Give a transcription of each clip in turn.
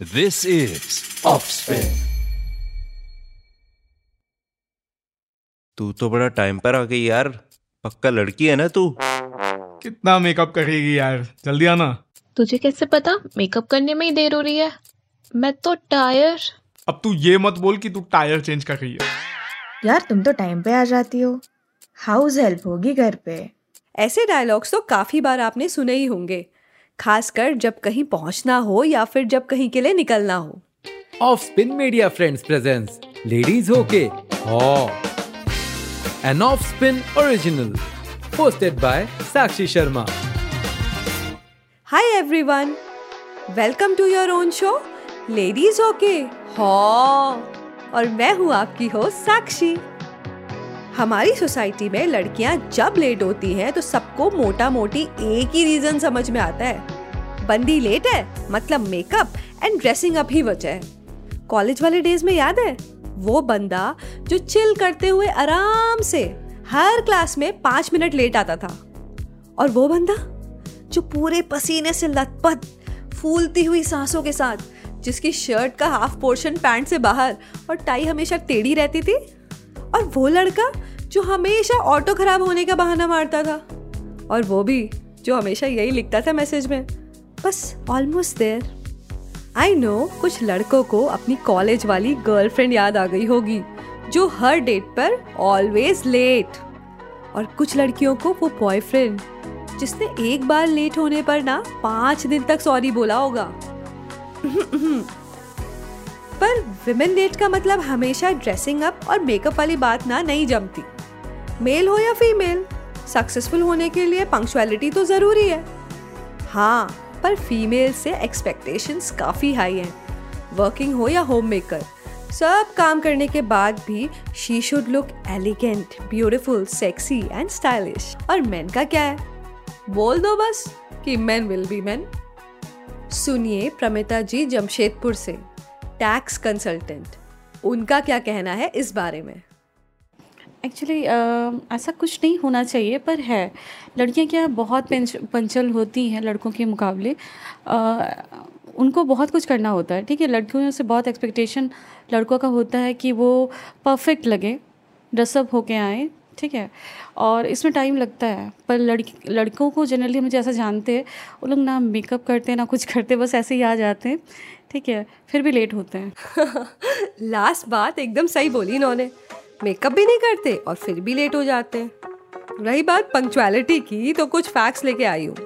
This is Offspin. तू तो बड़ा टाइम पर आ गई यार। पक्का लड़की है ना तू? कितना मेकअप करेगी यार। जल्दी आना। तुझे कैसे पता? मेकअप करने में ही देर हो रही है। मैं तो टायर अब तू ये मत बोल कि तू टायर चेंज कर रही है। यार तुम तो टाइम पे आ जाती हो। हाउस हेल्प होगी घर पे। ऐसे डायलॉग्स तो काफ़ी बार आपने सुने ही होंगे। खासकर जब कहीं पहुँचना हो या फिर जब कहीं के लिए निकलना हो Offspin Media Friends presents Ladies Hoke Haw. An Offspin original. Hosted by Sakshi Sharma. Hi everyone welcome to your own show ladies okay हॉ और मैं हूँ आपकी होस्ट साक्षी हमारी सोसाइटी में लड़कियाँ जब लेट होती हैं तो सबको मोटा मोटी एक ही रीजन समझ में आता है बंदी लेट है मतलब मेकअप एंड ड्रेसिंग अप ही वजह है। कॉलेज वाले डेज़ में याद है? वो बंदा जो चिल करते हुए आराम से हर क्लास में पाँच मिनट लेट आता था। और वो बंदा जो पूरे पसीने से लथपथ फूलती हुई सांसों के साथ, जिसकी शर्ट का हाफ़ पोर्शन पैंट से बाहर और टाई हमेशा टेढ़ी रहती थी, और वो लड़का जो हमेशा ऑटो खराब होने का बहाना मारता था, और वो भी जो हमेशा यही लिखता था मैसेज में। बस ऑलमोस्ट देयर आई नो कुछ लड़कों को अपनी कॉलेज वाली गर्लफ्रेंड याद आ गई होगी, जो हर डेट पर ऑलवेज लेट और कुछ लड़कियों को वो बॉयफ्रेंड जिसने एक बार लेट होने पर ना पाँच दिन तक सॉरी बोला होगा। पर विमेन डेट का मतलब हमेशा ड्रेसिंग अप और मेकअप वाली बात ना नहीं जमती। मेल हो या फीमेल सक्सेसफुल होने के लिए पंक्चुअलिटी तो ज़रूरी है। हाँ पर फीमेल से एक्सपेक्टेशंस काफ़ी हाई हैं। वर्किंग हो या होम मेकर सब काम करने के बाद भी she should look elegant beautiful sexy and stylish और मेन का क्या है? बोल दो बस कि मैन विल बी मैन सुनिए प्रमिता जी जमशेदपुर से टैक्स कंसल्टेंट उनका क्या कहना है इस बारे में? एक्चुअली ऐसा कुछ नहीं होना चाहिए, पर है। लड़कियाँ क्या बहुत पंच, पंचल होती हैं लड़कों के मुकाबले। उनको बहुत कुछ करना होता है, ठीक है? लड़कियों से बहुत एक्सपेक्टेशन लड़कों का होता है कि वो परफेक्ट लगे ड्रेसअप होके आए, ठीक है? और इसमें टाइम लगता है, पर लड़की, लड़कों को जनरली हम जैसा जानते हैं, वो लोग ना मेकअप करते हैं ना कुछ करते, बस ऐसे ही आ जाते हैं, ठीक है? फिर भी लेट होते हैं। लास्ट बात, एकदम सही बोली इन्होंने। मेकअप भी नहीं करते और फिर भी लेट हो जाते हैं। रही बात पंक्चुअलिटी की तो कुछ फैक्ट्स लेके आई हूँ।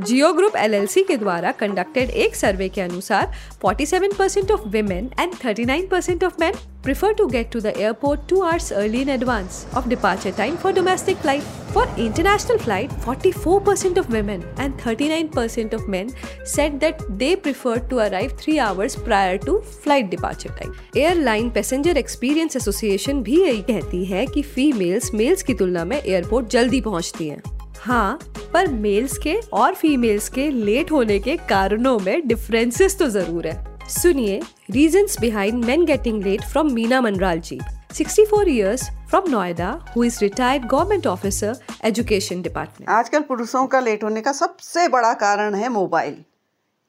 Jio group L L C के द्वारा कंडक्टेड एक सर्वे के अनुसार 47% percent of women and 39% percent of man prefer to get to the airport two hours early in advance of departure time for domestic flight for international flight 44% percent of women and 39% percent of man said that they prefer to arrive three hours prior to flight departure time airline passenger experience association भी यही कहती है की females mails की तुलना में airport जल्दी पहुँचती है। हाँ पर मेल्स के और फीमेल्स के लेट होने के कारणों में डिफरेंसेस तो ज़रूर है। सुनिए reasons behind men getting late from Meena Manral ji 64 years from Noida, who is retired government officer, education department. आजकल पुरुषों का लेट होने का सबसे बड़ा कारण है मोबाइल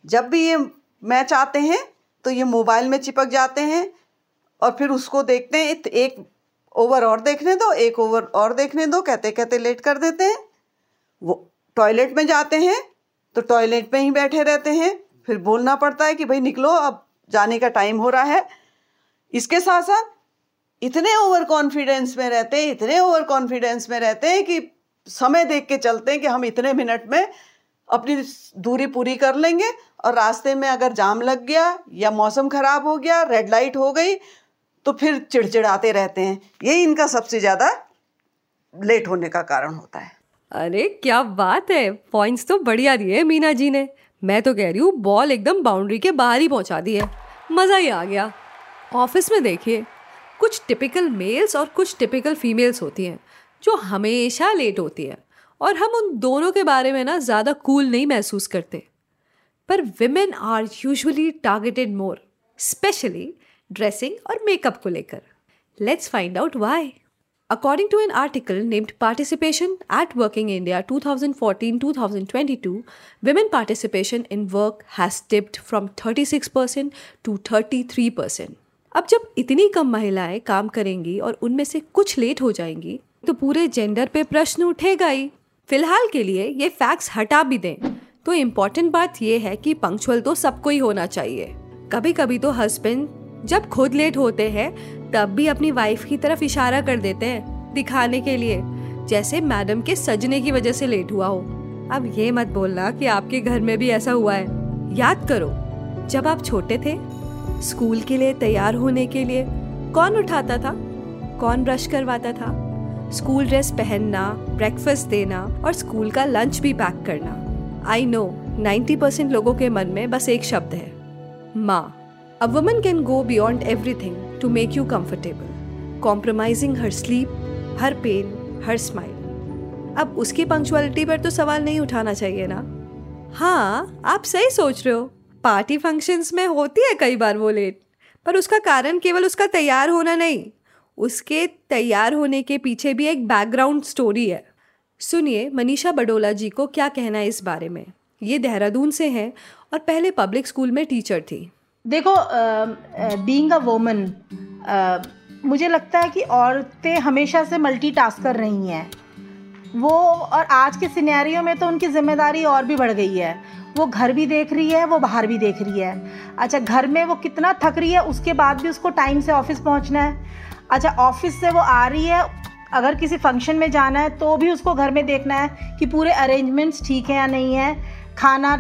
जब भी ये मैच आते हैं तो ये मोबाइल में चिपक जाते हैं और फिर उसको देखते हैं एक ओवर और देखने दो, एक ओवर और देखने दो कहते कहते लेट कर देते हैं। वो टॉयलेट में जाते हैं तो टॉयलेट में ही बैठे रहते हैं। फिर बोलना पड़ता है कि भाई निकलो, अब जाने का टाइम हो रहा है। इसके साथ साथ इतने ओवर कॉन्फिडेंस में रहते हैं, इतने ओवर कॉन्फिडेंस में रहते हैं कि समय देख के चलते हैं कि हम इतने मिनट में अपनी दूरी पूरी कर लेंगे। और रास्ते में अगर जाम लग गया या मौसम खराब हो गया रेड लाइट हो गई तो फिर चिड़चिड़ाते रहते हैं। यही इनका सबसे ज़्यादा लेट होने का कारण होता है। अरे, क्या बात है। पॉइंट्स तो बढ़िया दिए मीना जी ने। मैं तो कह रही हूँ बॉल एकदम बाउंड्री के बाहर ही पहुँचा दी है। मज़ा ही आ गया। ऑफ़िस में देखिए, कुछ टिपिकल मेल्स और कुछ टिपिकल फीमेल्स होती हैं, जो हमेशा लेट होती हैं और हम उन दोनों के बारे में ना ज़्यादा कूल नहीं महसूस करते। पर women are usually targeted more specially dressing और मेकअप को लेकर। Let's find out why According to an article named Participation at Working India 2014 2022, women participation in work has dipped from 36% to 33%. अब जब इतनी कम महिलाएँ काम करेंगी और उनमें से कुछ लेट हो जाएँगी तो पूरे जेंडर पे प्रश्न उठेगा ही। फ़िलहाल के लिए ये फैक्ट्स हटा भी दें। तो इम्पोर्टेंट बात ये है कि पंक्चुअल तो सबको ही होना चाहिए। कभी कभी तो हस्बैंड जब खुद लेट होते हैं तब भी अपनी वाइफ की तरफ़ इशारा कर देते हैं, दिखाने के लिए, जैसे मैडम के सजने की वजह से लेट हुआ हो। अब ये मत बोलना कि आपके घर में भी ऐसा हुआ है। याद करो, जब आप छोटे थे स्कूल के लिए तैयार होने के लिए कौन उठाता था? कौन ब्रश करवाता था? स्कूल ड्रेस पहनना ब्रेकफास्ट देना और स्कूल का लंच भी पैक करना। आई नो 90 परसेंट लोगों के मन में बस एक शब्द है, माँ। A woman can go beyond everything to make you comfortable, compromising her sleep, her pain, her smile. अब उसकी पंक्चुअलिटी पर तो सवाल नहीं उठाना चाहिए ना? हाँ आप सही सोच रहे हो। पार्टी फ़ंक्शंस में होती है कई बार वो लेट पर उसका कारण केवल उसका तैयार होना नहीं। उसके तैयार होने के पीछे भी एक बैकग्राउंड स्टोरी है। सुनिए मनीषा बडोला जी को क्या कहना है इस बारे में। ये देहरादून से हैं और पहले पब्लिक स्कूल में टीचर थी। देखो बीइंग अ वोमन मुझे लगता है कि औरतें हमेशा से मल्टीटास्कर रही हैं। वो और आज के सिनेरियो में तो उनकी ज़िम्मेदारी और भी बढ़ गई है। वो घर भी देख रही है, वो बाहर भी देख रही है। अच्छा घर में वो कितना थक रही है, उसके बाद भी उसको टाइम से ऑफ़िस पहुँचना है। अच्छा ऑफ़िस से वो आ रही है, अगर किसी फ़ंक्शन में जाना है तो भी उसको घर में देखना है कि पूरे अरेंजमेंट्स ठीक है या नहीं है। खाना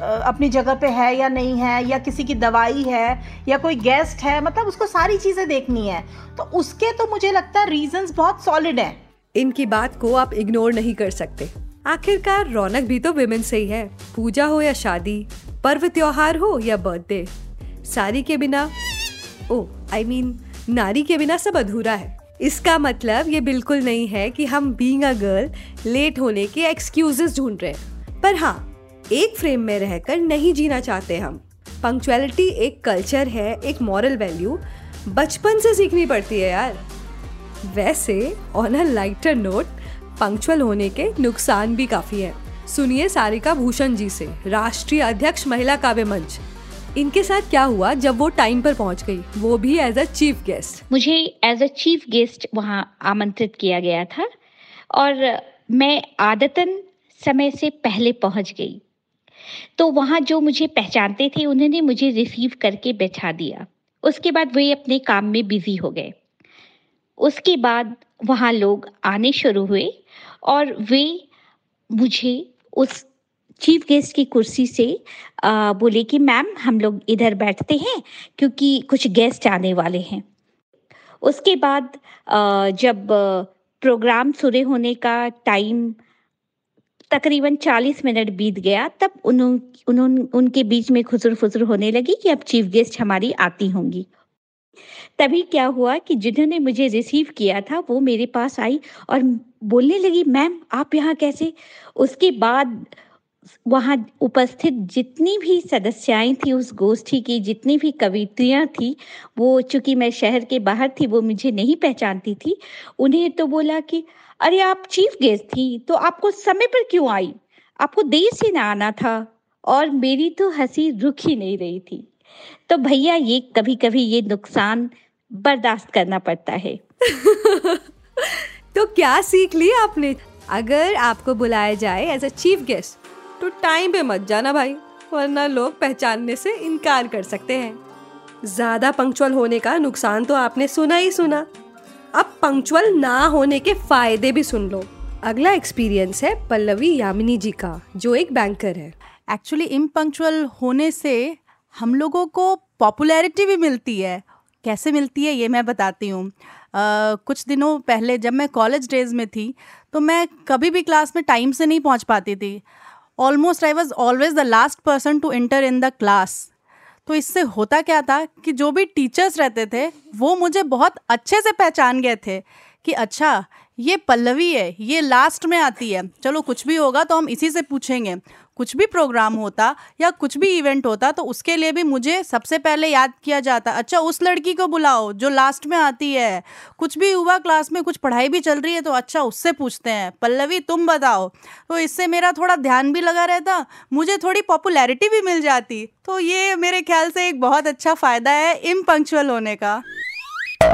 अपनी जगह पे है या नहीं है या किसी की दवाई है या कोई गेस्ट है मतलब उसको सारी चीज़ें देखनी है। तो उसके तो मुझे लगता है रीजंस बहुत सॉलिड हैं। इनकी बात को आप इग्नोर नहीं कर सकते। आखिरकार रौनक भी तो विमेन से ही है। पूजा हो या शादी पर्व त्योहार हो या बर्थडे सारी के बिना oh I I mean mean, नारी के बिना सब अधूरा है। इसका मतलब ये बिल्कुल नहीं है कि हम बीइंग अ गर्ल लेट होने के एक्सक्यूजेस ढूंढ रहे हैं। पर हाँ एक फ्रेम में रहकर नहीं जीना चाहते हम। पंक्चुअलिटी एक कल्चर है, एक मॉरल वैल्यू बचपन से सीखनी पड़ती है यार। वैसे on a lighter note punctual होने के नुकसान भी काफ़ी है। सुनिए सारिका भूषण जी से, राष्ट्रीय अध्यक्ष महिला काव्य मंच। इनके साथ क्या हुआ जब वो टाइम पर पहुँच गई? वो भी एज अ चीफ गेस्ट मुझे एज अ चीफ गेस्ट वहाँ आमंत्रित किया गया था और मैं आदतन समय से पहले पहुँच गई। तो वहाँ जो मुझे पहचानते थे उन्होंने मुझे रिसीव करके बैठा दिया। उसके बाद वे अपने काम में बिज़ी हो गए। उसके बाद वहाँ लोग आने शुरू हुए और वे मुझे उस चीफ गेस्ट की कुर्सी से आ, बोले कि मैम हम लोग इधर बैठते हैं क्योंकि कुछ गेस्ट आने वाले हैं। उसके बाद आ, जब प्रोग्राम शुरू होने का टाइम तकरीबन चालीस मिनट बीत गया, तब उन्होंने उनके बीच में खुसर फुसर होने लगी कि अब चीफ गेस्ट हमारी आती होंगी। तभी क्या हुआ कि जिन्होंने मुझे रिसीव किया था, वो मेरे पास आई और बोलने लगी, मैम, आप यहाँ कैसे? उसके बाद वहाँ उपस्थित जितनी भी सदस्याएँ थी, उस गोष्ठी की जितनी भी कवितियाँ थी, वो चूँकि मैं शहर के बाहर थी, वो मुझे नहीं पहचानती थी, उन्हें तो बोला कि, अरे, आप चीफ गेस्ट थी तो आपको समय पर क्यों आई? आपको देर से ना आना था। और मेरी तो हँसी रुक ही नहीं रही थी। तो भैया, ये कभी कभी ये नुकसान बर्दाश्त करना पड़ता है। तो क्या सीख लिया आपने? अगर आपको बुलाया जाए एज अ चीफ गेस्ट तो टाइम पे मत जाना भाई, वरना लोग पहचानने से इनकार कर सकते हैं। ज़्यादा पंक्चुअल होने का नुकसान तो आपने सुना ही सुना। अब पंक्चुअल ना होने के फ़ायदे भी सुन लो। अगला एक्सपीरियंस है पल्लवी यामिनी जी का, जो एक बैंकर है। एक्चुअली इम्पंक्चुअल होने से हम लोगों को पॉपुलैरिटी भी मिलती है। कैसे मिलती है, ये मैं बताती हूँ। कुछ दिनों पहले जब मैं कॉलेज डेज़ में थी तो मैं कभी भी क्लास में टाइम से नहीं पहुँच पाती थी। Almost I was always the last person to enter in the class तो इससे होता क्या था कि जो भी टीचर्स रहते थे, वो मुझे बहुत अच्छे से पहचान गए थे कि अच्छा ये पल्लवी है, ये लास्ट में आती है। चलो कुछ भी होगा तो हम इसी से पूछेंगे। कुछ भी प्रोग्राम होता या कुछ भी इवेंट होता तो उसके लिए भी मुझे सबसे पहले याद किया जाता। अच्छा उस लड़की को बुलाओ जो लास्ट में आती है। कुछ भी हुआ क्लास में, कुछ पढ़ाई भी चल रही है तो अच्छा उससे पूछते हैं, पल्लवी, तुम बताओ। तो इससे मेरा थोड़ा ध्यान भी लगा रहता, मुझे थोड़ी पॉपुलैरिटी भी मिल जाती। तो ये मेरे ख्याल से एक बहुत अच्छा फ़ायदा है इम्पंक्चुअल होने का।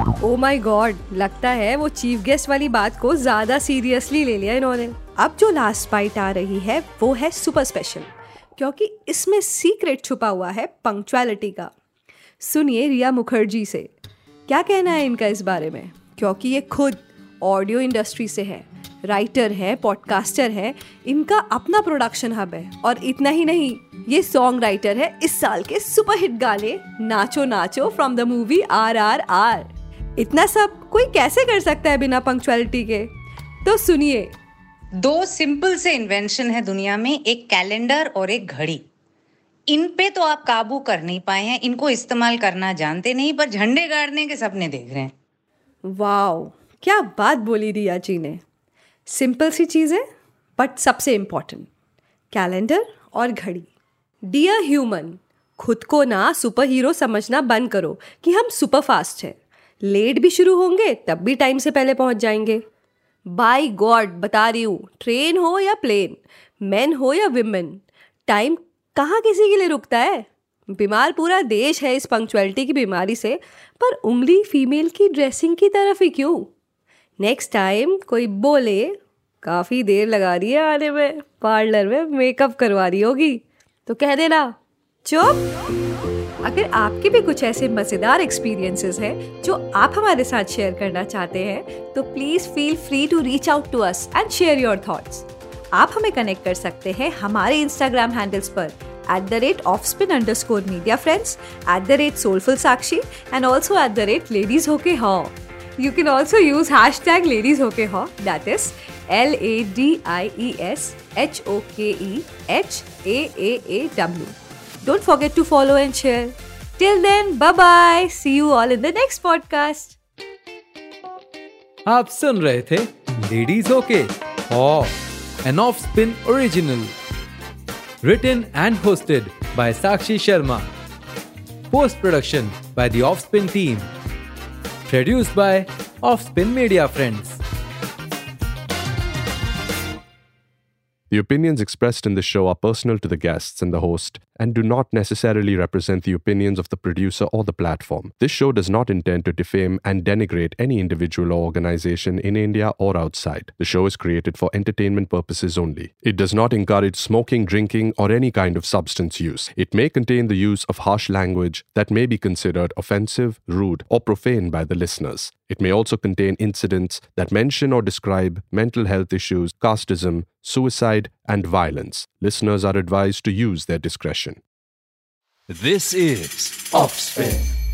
ओ माय गॉड लगता है वो चीफ गेस्ट वाली बात को ज़्यादा सीरियसली ले लिया इन्होंने। अब जो लास्ट बाइट आ रही है, वो है सुपर स्पेशल क्योंकि इसमें सीक्रेट छुपा हुआ है पंक्चुअलिटी का। सुनिए रिया मुखर्जी से, क्या कहना है इनका इस बारे में? क्योंकि ये खुद ऑडियो इंडस्ट्री से है राइटर है पॉडकास्टर है, इनका अपना प्रोडक्शन हब है, और इतना ही नहीं, ये सॉन्ग राइटर है, इस साल के सुपर हिट गाने, Naacho Naacho from the movie R R R इतना सब कोई कैसे कर सकता है बिना पंक्चुअलिटी के? तो सुनिए। दो सिंपल से इन्वेंशन है दुनिया में एक कैलेंडर और एक घड़ी। इन पे तो आप काबू कर नहीं पाए हैं इनको इस्तेमाल करना जानते नहीं पर झंडे गाड़ने के सपने देख रहे हैं। वाओ क्या बात बोली रिया जी ने। सिंपल सी चीज़ है बट सबसे इम्पोर्टेंट कैलेंडर और घड़ी। डियर ह्यूमन खुद को ना सुपर हीरो समझना बंद करो कि हम सुपर फास्ट हैं। लेट भी शुरू होंगे, तब भी टाइम से पहले पहुँच जाएँगे। बाई गॉड बता रही हूँ ट्रेन हो या प्लेन मैन हो या विमेन टाइम कहाँ किसी के लिए रुकता है? बीमार पूरा देश है इस पंक्चुअलिटी की बीमारी से, पर उंगली फीमेल की ड्रेसिंग की तरफ़ ही क्यों? नेक्स्ट टाइम कोई बोले, काफ़ी देर लगा रही है आने में, पार्लर में मेकअप करवा रही होगी। तो कह देना, चुप! अगर आपके भी कुछ ऐसे मज़ेदार एक्सपीरियंसेस हैं, जो आप हमारे साथ शेयर करना चाहते हैं तो please feel free to reach out to us and share your thoughts आप हमें कनेक्ट कर सकते हैं हमारे इंस्टाग्राम हैंडल्स पर at the rate off spin under score media friends at the rate soulful Sakshi and also at the rate ladies Hoke Ho you can also use hash tag ladies Hoke Ho that is L A D I E S H O K E H A A A W Don't forget to follow and share. Till then, bye bye. See you all in the next podcast. आप सुन रहे थे ladies okay an off spin original written and hosted by Sakshi Sharma. Post production by the Offspin team. Produced by Offspin Media Friends. The opinions expressed in this show are personal to the guests and the host and do not necessarily represent the opinions of the producer or the platform. This show does not intend to defame and denigrate any individual or organization in India or outside. The show is created for entertainment purposes only. It does not encourage smoking, drinking, or any kind of substance use. It may contain the use of harsh language that may be considered offensive, rude, or profane by the listeners. It may also contain incidents that mention or describe mental health issues, casteism, suicide, and violence. Listeners are advised to use their discretion. This is Offspin.